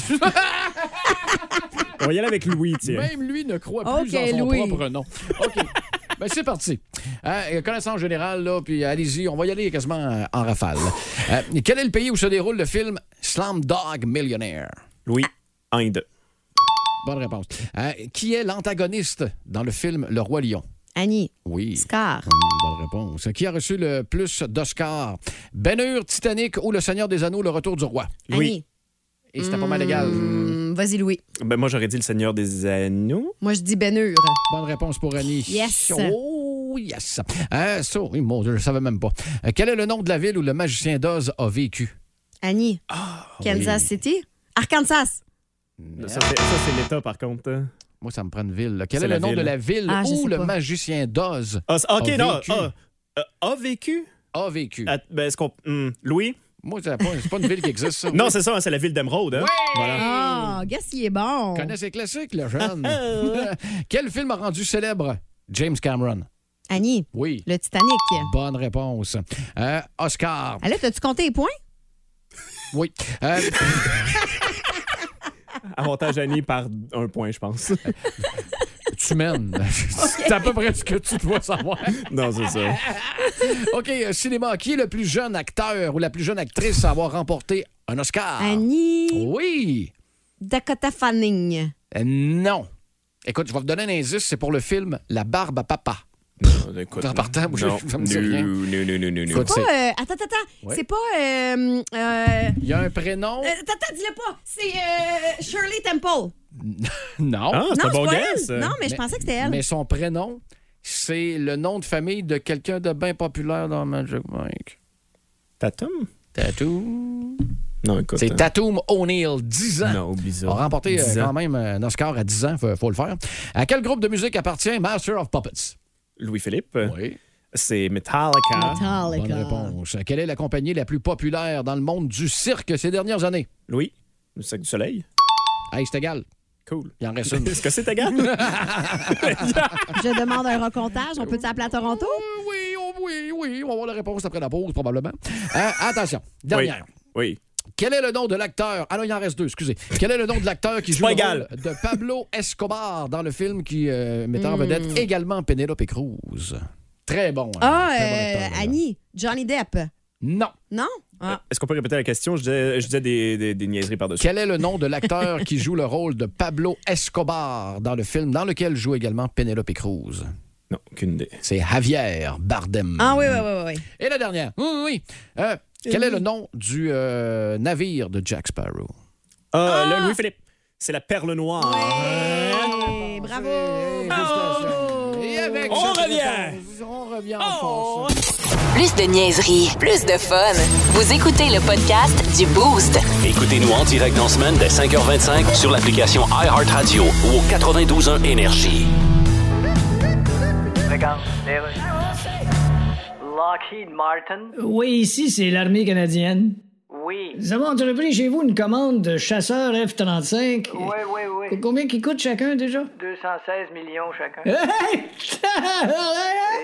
I: On va y aller avec Louis, tiens.
A: Même lui ne croit plus
B: OK,
A: en son
B: Louis.
A: propre nom. OK. Ben, c'est parti. Euh, connaissance générale, là, puis allez-y, on va y aller quasiment euh, en rafale. Euh, quel est le pays où se déroule le film Slam Dog Millionaire?
I: Louis, Inde.
A: Bonne réponse. Euh, qui est l'antagoniste dans le film Le Roi Lion?
B: Annie,
A: Oui.
B: Scar.
A: Hum, Bonne réponse. Qui a reçu le plus d'Oscars? Ben Hur, Titanic ou Le Seigneur des Anneaux, Le Retour du Roi?
B: Annie.
A: Et c'était pas mal égal.
B: Hmm, Vas-y, Louis.
I: Ben, moi, j'aurais dit le Seigneur des Anneaux.
B: Moi, je dis Ben Hur.
A: Bonne réponse pour Annie.
B: Yes.
A: Oh, yes. Euh, ça, oui, mon Dieu, je ne savais même pas. Euh, quel est le nom de la ville où le magicien d'Oz a vécu?
B: Annie. Kansas
A: oui.
B: City? Arkansas.
I: Ça, c'est- ça, c'est l'État, par contre. hein.
A: Moi, ça me prend une ville. là. Quel est le nom
I: ville.
A: de la ville
B: Ah,
A: où le
B: pas.
A: magicien d'Oz
I: Ah, c'est- OK,
A: a
I: non.
A: vécu?
I: ah, euh, a vécu?
A: a vécu?
I: Ben, est-ce qu'on... hmm, Louis?
A: Moi, c'est pas, pas une ville qui existe, ça.
I: Non, c'est ça, hein, c'est la ville d'Emeraude. Hein? Voilà.
B: Ah, gars, il est bon.
A: connais ses classiques, le jeune. Quel film a rendu célèbre James Cameron?
B: Annie,
A: Oui.
B: le Titanic.
A: Bonne réponse. Euh, Oscar.
B: Allez, t'as-tu compté les points?
A: Oui. Euh,
I: Avantage Annie par un point, je pense.
A: Tu mènes. C'est à peu près ce que tu dois savoir.
I: non, c'est ça.
A: OK, euh, cinéma. Qui est le plus jeune acteur ou la plus jeune actrice à avoir remporté un Oscar?
B: Annie,
A: Oui.
B: Dakota Fanning.
A: Euh, non. Écoute, je vais vous donner un indice. C'est pour le film La barbe à papa.
I: Non, écoute,
A: moi, je- me dit rien.
I: Non, non, non, non,
B: euh, attends, attends.
A: Ouais.
B: C'est pas. Euh, euh,
A: Il y a un prénom?
B: euh, attends, attends, dis-le pas. C'est euh, Shirley Temple.
A: Non.
I: Ah, c'est
B: non,
I: un bon guess.
B: elle. Non, mais, je pensais que c'était elle.
A: Mais son prénom, c'est le nom de famille de quelqu'un de bien populaire dans Magic Mike.
I: Tatum?
A: Tatum.
I: Non, écoute.
A: C'est
I: hein.
A: Tatum O'Neill, 10 ans.
I: Non, oublie ça.
A: A remporté
I: 10 ans.
A: quand même un Oscar à 10 ans, faut, faut le faire. À quel groupe de musique appartient Master of Puppets?
I: Louis-Philippe?
A: Oui.
I: C'est Metallica.
B: Metallica.
A: Bonne réponse. Quelle est la compagnie la plus populaire dans le monde du cirque ces dernières années?
I: Louis? Le sac du soleil?
A: Hey, c'est égal.
I: Cool.
A: Il en reste une.
I: Est-ce que c'est égal?
B: Je demande un recomptage. On peut t'appeler à Toronto?
A: Oui, oui, oui. On va avoir la réponse après la pause, probablement. Euh, attention. Dernière.
I: Oui.
A: Quel est le nom de l'acteur? Ah non, il en reste deux, excusez. Quel est le nom de l'acteur qui joue le
I: égal.
A: rôle de Pablo Escobar dans le film qui euh, mettait en vedette également Penelope Cruz? Très bon. hein?
B: Ah,
A: Très bon
B: euh,
A: acteur.
B: Annie, Johnny Depp.
A: Non.
B: Non? Ah.
I: Est-ce qu'on peut répéter la question? Je disais, je disais des, des, des niaiseries par-dessus.
A: Quel est le nom de l'acteur qui joue le rôle de Pablo Escobar dans le film dans lequel joue également Penelope Cruz?
I: Non, aucune idée.
A: C'est Javier Bardem.
B: Ah oui, oui, oui, oui.
A: Et la dernière. Oui, oui, oui. Euh, quel est le nom du euh, navire de Jack Sparrow?
I: Ah, le Louis-Philippe. C'est la perle noire.
B: Bravo!
A: Et avec
I: On revient.
A: On revient en force.
C: Plus de niaiserie, plus de fun. Vous écoutez le podcast du Boost.
D: Écoutez-nous en direct dans la semaine dès 5h25 sur l'application iHeartRadio ou au 92.1 Énergie.
L: Regarde. Lockheed Martin.
H: Oui, ici, c'est l'armée canadienne.
L: Oui.
H: Nous avons entrepris chez vous une commande de chasseurs F-35.
L: Oui, oui, oui.
H: Co- Combien qui coûte chacun déjà?
L: 216 millions chacun.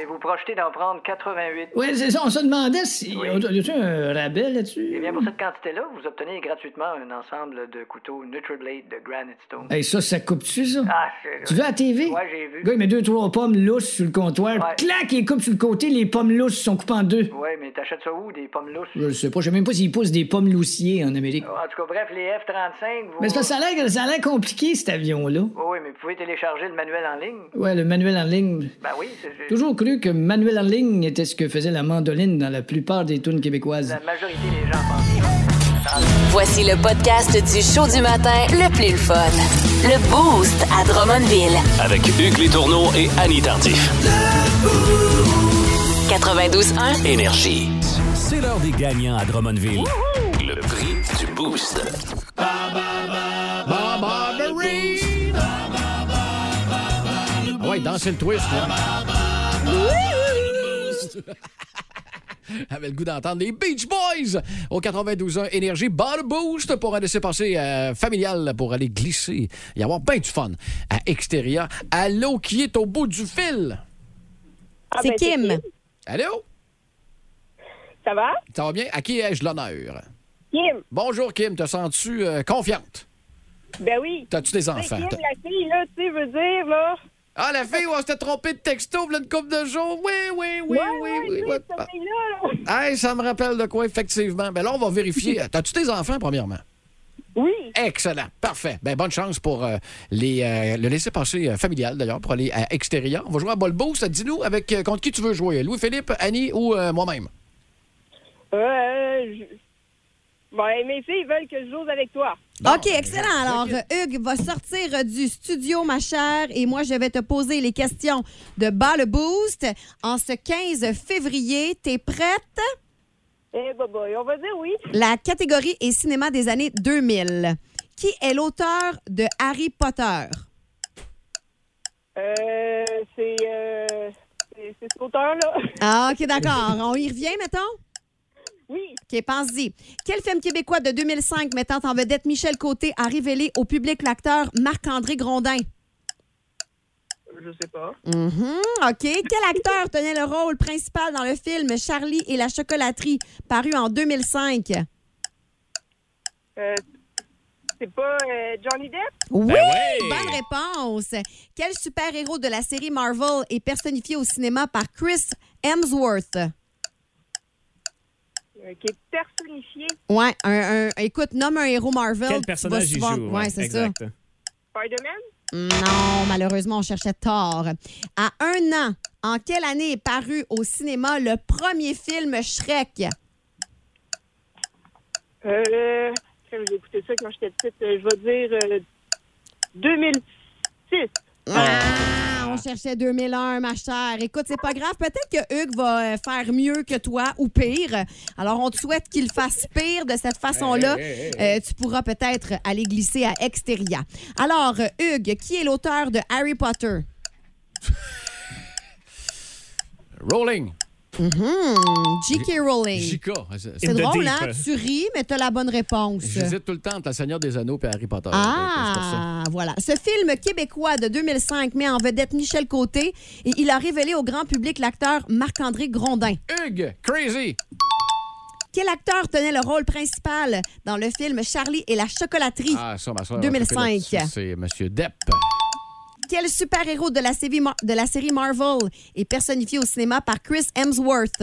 L: Et vous projetez d'en prendre 88.
H: Oui, c'est ça, on se demandait si.
L: Oui.
H: Y a-tu un rabais là-dessus?
L: Eh bien, pour cette quantité-là, vous obtenez gratuitement un ensemble de couteaux NutriBlade de Granite Stone.
H: Hey, ça, ça coupe-tu, ça?
L: Ah, c'est-
H: Tu veux à la TV?
L: Ouais, j'ai vu.
H: Le gars, il met deux, trois pommes lousses sur le comptoir.
L: Ouais.
H: Clac, il coupe sur le côté, les pommes lousses sont coupées en deux.
L: Ouais, mais t'achètes ça où, des pommes lousses?
H: Je sais pas, je sais même pas s'ils poussent des pommes loussiers en Amérique.
L: En tout cas, bref, les F-35, vous...
H: Mais c'est parce que ça a l'air- ça a l'air compliqué, cet avion-là.
L: Oui, oui, mais vous pouvez télécharger le manuel en ligne.
H: Ouais, le manuel en ligne.
L: Ben oui, c'est...
H: Toujours cru que manuel en ligne était ce que faisait la mandoline dans la plupart des tunes québécoises.
L: La majorité des gens pensent.
C: Voici le podcast du show du matin le plus fun. Le Boost à Drummondville.
D: Avec Hugues Létourneau et Annie Tardif.
C: 92.1.
D: Énergie. C'est l'heure des gagnants à Drummondville. Le prix du Boost.
A: Barbarine! Ah ouais, dansez le twist, là. Avait le goût d'entendre les Beach Boys au 92.1 Énergie. Ball Boost pour un laisser-passer euh, familial pour aller glisser et avoir bien du fun à extérieur. Allô, qui est au bout du fil?
B: C'est Kim.
A: Allô?
M: Ça va?
A: Ça va bien? À qui ai-je l'honneur?
M: Kim?
A: Bonjour, Kim. Te sens-tu euh, confiante?
M: Ben oui.
A: T'as-tu des enfants?
M: Kim, la fille, là, tu dire, là.
A: Ah, la fille, on s'était trompé de texto, v'là une couple de jours. Oui, oui, oui,
M: Ouais,
A: oui, oui. oui.
M: là.
A: Hey, ça me rappelle de quoi, effectivement. Ben là, on va vérifier. T'as-tu tes enfants, premièrement?
M: Oui.
A: Excellent. Parfait. Ben, bonne chance pour euh, les, euh, le laisser-passer euh, familial, d'ailleurs, pour aller à extérieur. On va jouer à Bolbo. Ça dis-nous avec euh, contre qui tu veux jouer? Louis-Philippe, Annie ou moi-même?
M: Euh, je- Ben, mes filles veulent que je joue avec toi.
B: OK, excellent. Alors, Hugues va sortir du studio, ma chère, et moi, je vais te poser les questions de Bas le Boost en ce 15 février. T'es prête?
M: Eh, bah, bah, on va dire oui.
B: La catégorie est cinéma des années 2000. Qui est l'auteur de Harry Potter?
M: Euh, c'est, euh, c'est, c'est cet auteur-là.
B: Ah, OK, d'accord. On y revient, mettons?
M: Oui.
B: OK, pense-y. Quel film québécois de 2005 mettant en vedette Michel Côté a révélé au public l'acteur Marc-André Grondin?
M: Je sais pas.
B: Mhm, OK. Quel acteur tenait le rôle principal dans le film Charlie et la chocolaterie, paru en 2005?
M: Euh, c'est pas euh, Johnny Depp?
B: Oui,
M: Ben oui.
B: bonne réponse. Quel super-héros de la série Marvel est personnifié au cinéma par Chris Hemsworth?
M: Euh, qui est personnifié.
B: Ouais, un, un- écoute, nomme un héros Marvel.
I: Quel personnage il
B: souvent-
I: joue?
B: Ouais, c'est
I: exact.
B: ça.
M: Spider-Man?
B: Non, malheureusement, on cherchait tort. À un an, en quelle année est paru au cinéma le premier film Shrek?
M: Euh, j'ai écouté ça quand j'étais petite. Euh, je vais dire euh, 2006.
B: Ah, on cherchait 2001, ma chère. Écoute, c'est pas grave. Peut-être que Hugues va euh, faire mieux que toi ou pire. Alors, on te souhaite qu'il fasse pire de cette façon-là.
A: Hey, hey, hey,
B: Euh, tu pourras peut-être aller glisser à Exteria. Alors, euh, Hugues, qui est l'auteur de Harry Potter? Mhm, J.K. Rowling.
A: J.K.
B: C'est drôle, hein? Tu ris, mais t'as la bonne réponse.
A: J'hésite tout le temps entre La Seigneur des Anneaux et Harry Potter. Donc.
B: Ah, voilà. Ce film québécois de 2005 met en vedette Michel Côté et il a révélé au grand public l'acteur Marc-André Grondin.
A: Hugues, crazy!
B: Quel acteur tenait le rôle principal dans le film Charlie et la chocolaterie?
A: Ah, ça, ma soeur.
B: 2005.
A: C'est Monsieur Depp.
B: Quel super-héros de, la série Mar- de la série Marvel est personnifié au cinéma par Chris Hemsworth?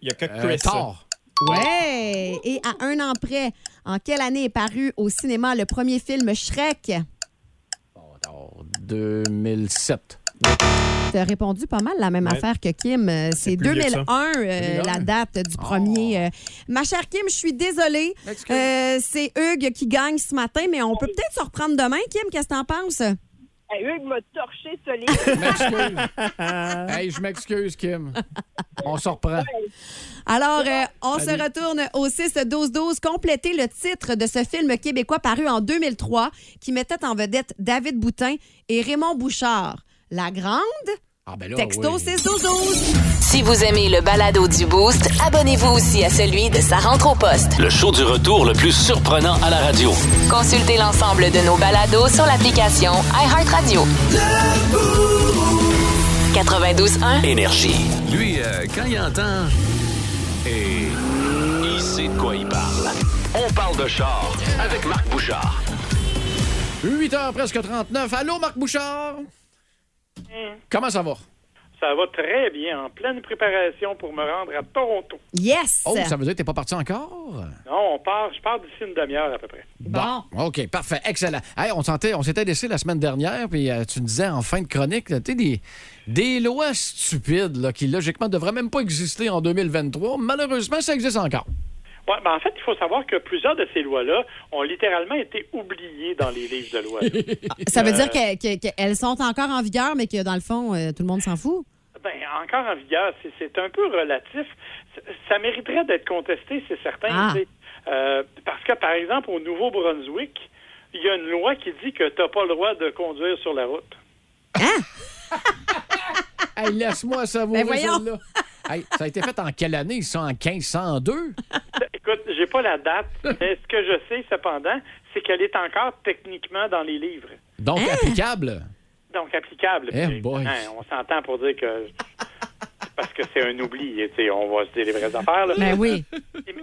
I: Il y a que
A: Euh,
I: Chris.
A: Thor.
B: Ouais! Et à un an près, en quelle année est paru au cinéma le premier film Shrek?
A: 2007.
B: Tu as répondu pas mal la même
A: Ouais.
B: affaire que Kim. Euh, C'est
A: plus vieux que ça.
B: 2001, euh,
A: 2001.
B: la date du premier. euh. Ma chère Kim, je suis désolée. Euh, C'est Hugues qui gagne ce matin, mais on peut peut-être se reprendre demain. Kim, qu'est-ce que t'en penses?
M: Hey, Hugues m'a torché solide.
A: M'excuse. hey, je m'excuse, Kim. On se reprend.
B: Alors, euh, on se retourne au 6-12-12. Complétez le titre de ce film québécois paru en 2003 qui mettait en vedette David Boutin et Raymond Bouchard. La Grande,
A: Ah, ben là,
B: texto
A: oui.
B: 6-12-12.
C: Si vous aimez le balado du Boost, abonnez-vous aussi à celui de sa rentre au poste.
D: Le show du retour le plus surprenant à la radio.
C: Consultez l'ensemble de nos balados sur l'application iHeartRadio. 92.1
D: Énergie. Lui, euh, quand il entend... Et il sait de quoi il parle. On parle de char avec Marc Bouchard.
A: 8 h presque 39. Allô, Marc Bouchard? Comment ça va?
N: Ça va très bien, en pleine préparation pour me rendre à Toronto.
B: Yes!
A: Oh, ça veut dire que t'es pas parti encore?
N: Non, on part, je pars d'ici une demi-heure à peu près.
B: Bon.
A: OK, parfait. Excellent. Hey, on s'était, on s'était laissé la semaine dernière, puis euh, tu me disais en fin de chronique, tu sais, des, des lois stupides là, qui, logiquement, ne devraient même pas exister en 2023. Malheureusement, ça existe encore.
N: Ouais, ben en fait, il faut savoir que plusieurs de ces lois-là ont littéralement été oubliées dans les livres de loi.
B: Ça veut dire que- que- qu'elles sont encore en vigueur, mais que dans le fond, euh, tout le monde s'en fout?
N: Ben, encore en vigueur, c'est- un peu relatif. Ça- mériterait d'être contesté, c'est certain.
B: Ah.
N: Euh, parce que, par exemple, au Nouveau-Brunswick, il y a une loi qui dit que tu n'as pas le droit de conduire sur la route.
A: Hey, laisse-moi savourer
B: Ben
A: celle-là. Hey, ça a été fait en quelle année, ça? En 1502?
N: Écoute, j'ai pas la date, mais ce que je sais, cependant, c'est qu'elle est encore techniquement dans les livres.
A: Donc, applicable?
N: Donc, applicable.
A: Eh
N: hein, on s'entend pour dire que. Parce que c'est un oubli, tu sais, on va se dire les vraies affaires. Là.
B: Ben oui.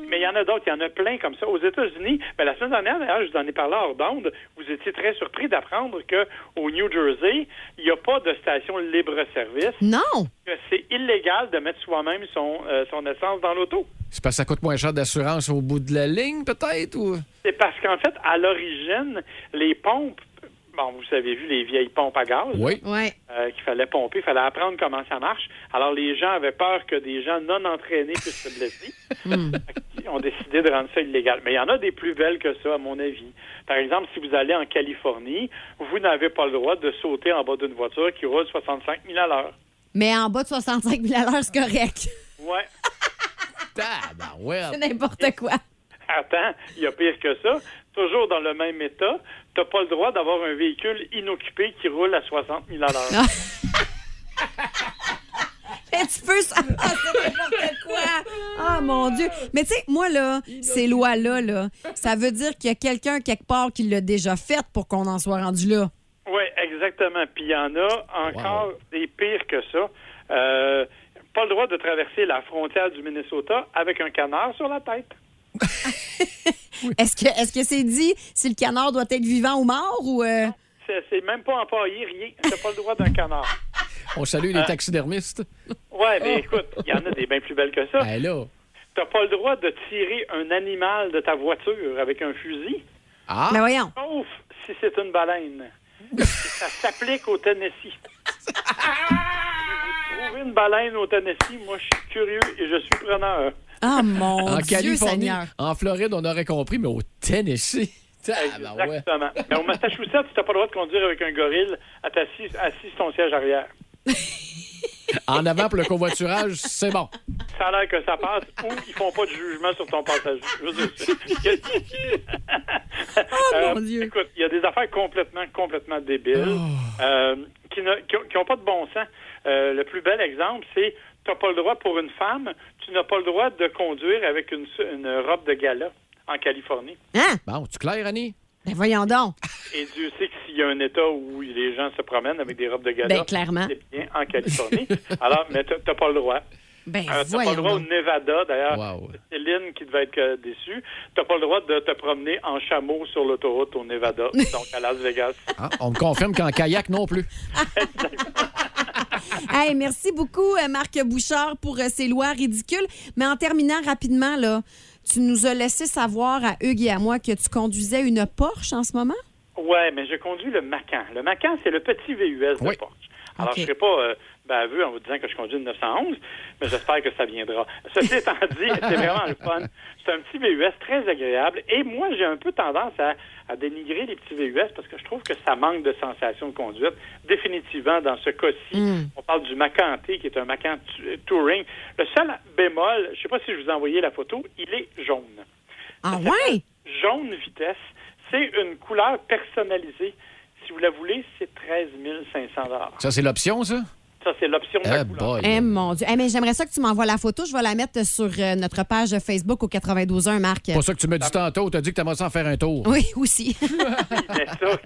N: Mais il y en a d'autres, il y en a plein comme ça. Aux États-Unis, ben, la semaine dernière, d'ailleurs, je vous en ai parlé hors d'onde, vous étiez très surpris d'apprendre qu'au New Jersey, il n'y a pas de station libre-service.
B: Non!
N: Que c'est illégal de mettre soi-même son, euh, son essence dans l'auto.
A: C'est parce que ça coûte moins cher d'assurance au bout de la ligne, peut-être? Ou...
N: C'est parce qu'en fait, à l'origine, les pompes, bon, vous avez vu les vieilles pompes à gaz.
A: Oui.
B: Ouais.
N: euh, qu'il fallait pomper, il fallait apprendre comment ça marche. Alors, les gens avaient peur que des gens non entraînés puissent se blesser. Fait qu'ils ont décidé de rendre ça illégal. Mais il y en a des plus belles que ça, à mon avis. Par exemple, si vous allez en Californie, vous n'avez pas le droit de sauter en bas d'une voiture qui roule 65 000 à l'heure.
B: Mais en bas de 65 000 à l'heure, c'est correct.
N: Ouais.
A: ouais.
B: C'est n'importe quoi.
N: Attends, il y a pire que ça. Toujours dans le même état, tu n'as pas le droit d'avoir un véhicule inoccupé qui roule à 60 000 à l'heure.
B: Mais tu peux ça. Ah, n'importe quoi. Ah, mon Dieu. Mais tu sais, moi, là, ces lois-là, là, ça veut dire qu'il y a quelqu'un quelque part qui l'a déjà fait pour qu'on en soit rendu là.
N: Oui, exactement. Puis il y en a encore des pires que ça. Euh, pas le droit de traverser la frontière du Minnesota avec un canard sur la tête.
B: Est-ce que est-ce que c'est dit si le canard doit être vivant ou mort ou euh?
N: C'est même pas empaillé, rien. T'as pas le droit d'un canard.
A: On salue les
N: Euh,
A: taxidermistes.
N: Ouais, mais écoute, il y en a des bien plus belles que ça.
A: Ben là.
N: T'as pas le droit de tirer un animal de ta voiture avec un fusil.
A: Ah.
B: Ben voyons.
N: Sauf si c'est une baleine. ça s'applique au Tennessee. si vous trouvez une baleine au Tennessee, moi, je suis curieux et je suis preneur.
B: Ah, mon
A: en
B: Dieu,
A: Californie,
B: Seigneur.
A: en Floride, on aurait compris, mais au Tennessee.
N: Exactement. Mais au Massachusetts, tu n'as pas le droit de conduire avec un gorille assis, assis sur ton siège arrière.
A: En avant pour le covoiturage, c'est bon.
N: Ça a l'air que ça passe ou ils font pas de jugement sur ton veux dire, c'est- Euh,
B: mon Dieu.
N: Écoute, il y a des affaires complètement, complètement débiles
A: Oh.
N: euh, qui n'ont qui ont- qui ont pas de bon sens. Euh, le plus bel exemple, c'est tu n'as pas le droit pour une femme, tu n'as pas le droit de conduire avec une, une robe de gala en Californie.
B: Hein?
A: Bon, tu clair, Annie?
B: Ben voyons donc.
N: Et Dieu sait que s'il y a un État où les gens se promènent avec des robes de gala,
B: Ben, clairement.
N: c'est bien en Californie. Alors, mais tu n'as pas le droit.
B: Ben
N: Euh, t'as pas le droit au. Nevada, d'ailleurs. Céline qui devait être euh, déçue. T'as pas le droit de te promener en chameau sur l'autoroute au Nevada, donc à Las Vegas.
A: Ah, on me confirme qu'en kayak non plus.
B: Hey, merci beaucoup, euh, Marc Bouchard, pour euh, ces lois ridicules. Mais en terminant rapidement, là, tu nous as laissé savoir à Hugues et à moi que tu conduisais une Porsche en ce moment?
N: Ouais, mais je conduis le Macan. Le Macan, c'est le petit VUS de Porsche. Alors, je ne serai pas euh, baveux en vous disant que je conduis une 911, mais j'espère que ça viendra. Ceci étant dit, c'est vraiment le fun. C'est un petit VUS très agréable. Et moi, j'ai un peu tendance à, à dénigrer les petits VUS parce que je trouve que ça manque de sensation de conduite. Définitivement, dans ce cas-ci,
B: Hmm.
N: on parle du Macan T, qui est un Macan Touring. Le seul bémol, je ne sais pas si je vous ai envoyé la photo, il est jaune.
B: Ah ouais?
N: Jaune vitesse, c'est une couleur personnalisée. Si vous la voulez, c'est 13 500
A: Ça, c'est l'option, ça?
N: Ça, c'est l'option de la
A: Eh
N: couleur.
B: Eh mon Dieu. Eh, mais j'aimerais ça que tu m'envoies la photo. Je vais la mettre sur euh, notre page Facebook au 92.1, Marc.
A: C'est pour ça que tu me dis tantôt, t'as dit que t'aimerais ça en faire un tour.
B: Oui, aussi.
N: Mais ça,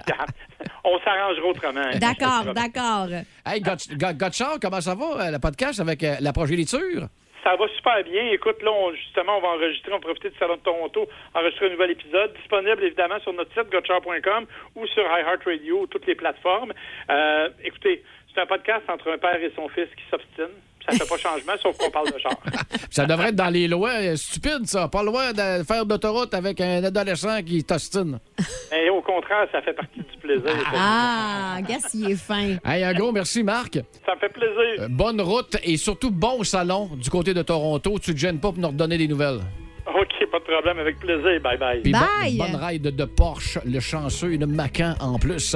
N: on s'arrangera autrement.
B: d'accord, d'accord.
A: Hey, Gotch- Go- Gotchard, comment ça va, euh, le podcast avec euh, la progéniture?
N: Ça va super bien. Écoute, là, on- justement, on va enregistrer, on va profiter du Salon de Toronto, enregistrer un nouvel épisode, disponible évidemment sur notre site gotchar.com ou sur iHeartRadio ou toutes les plateformes. Euh, écoutez, c'est un podcast entre un père et son fils qui s'obstinent. Ça fait pas changement, sauf qu'on parle de char.
A: Ça devrait être dans les lois euh, stupides, ça. Pas le droit de faire d'autoroute avec un adolescent qui t'ostine.
N: Et au contraire, ça fait partie du plaisir.
B: Ah, gars, il est fin.
A: Hey, un gros merci, Marc.
N: Ça me fait plaisir.
A: Euh, bonne route et surtout bon salon du côté de Toronto. Tu te gênes pas pour nous redonner des nouvelles.
N: OK, pas de problème, avec plaisir. Bye bye.
A: Puis bon- bonne ride de Porsche, le chanceux, une Macan en plus.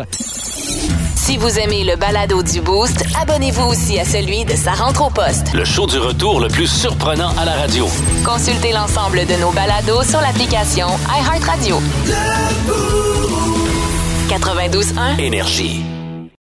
C: Si vous aimez le balado du Boost, abonnez-vous aussi à celui de sa rentre au poste.
D: Le show du retour le plus surprenant à la radio.
C: Consultez l'ensemble de nos balados sur l'application iHeartRadio. 92.1
D: Énergie.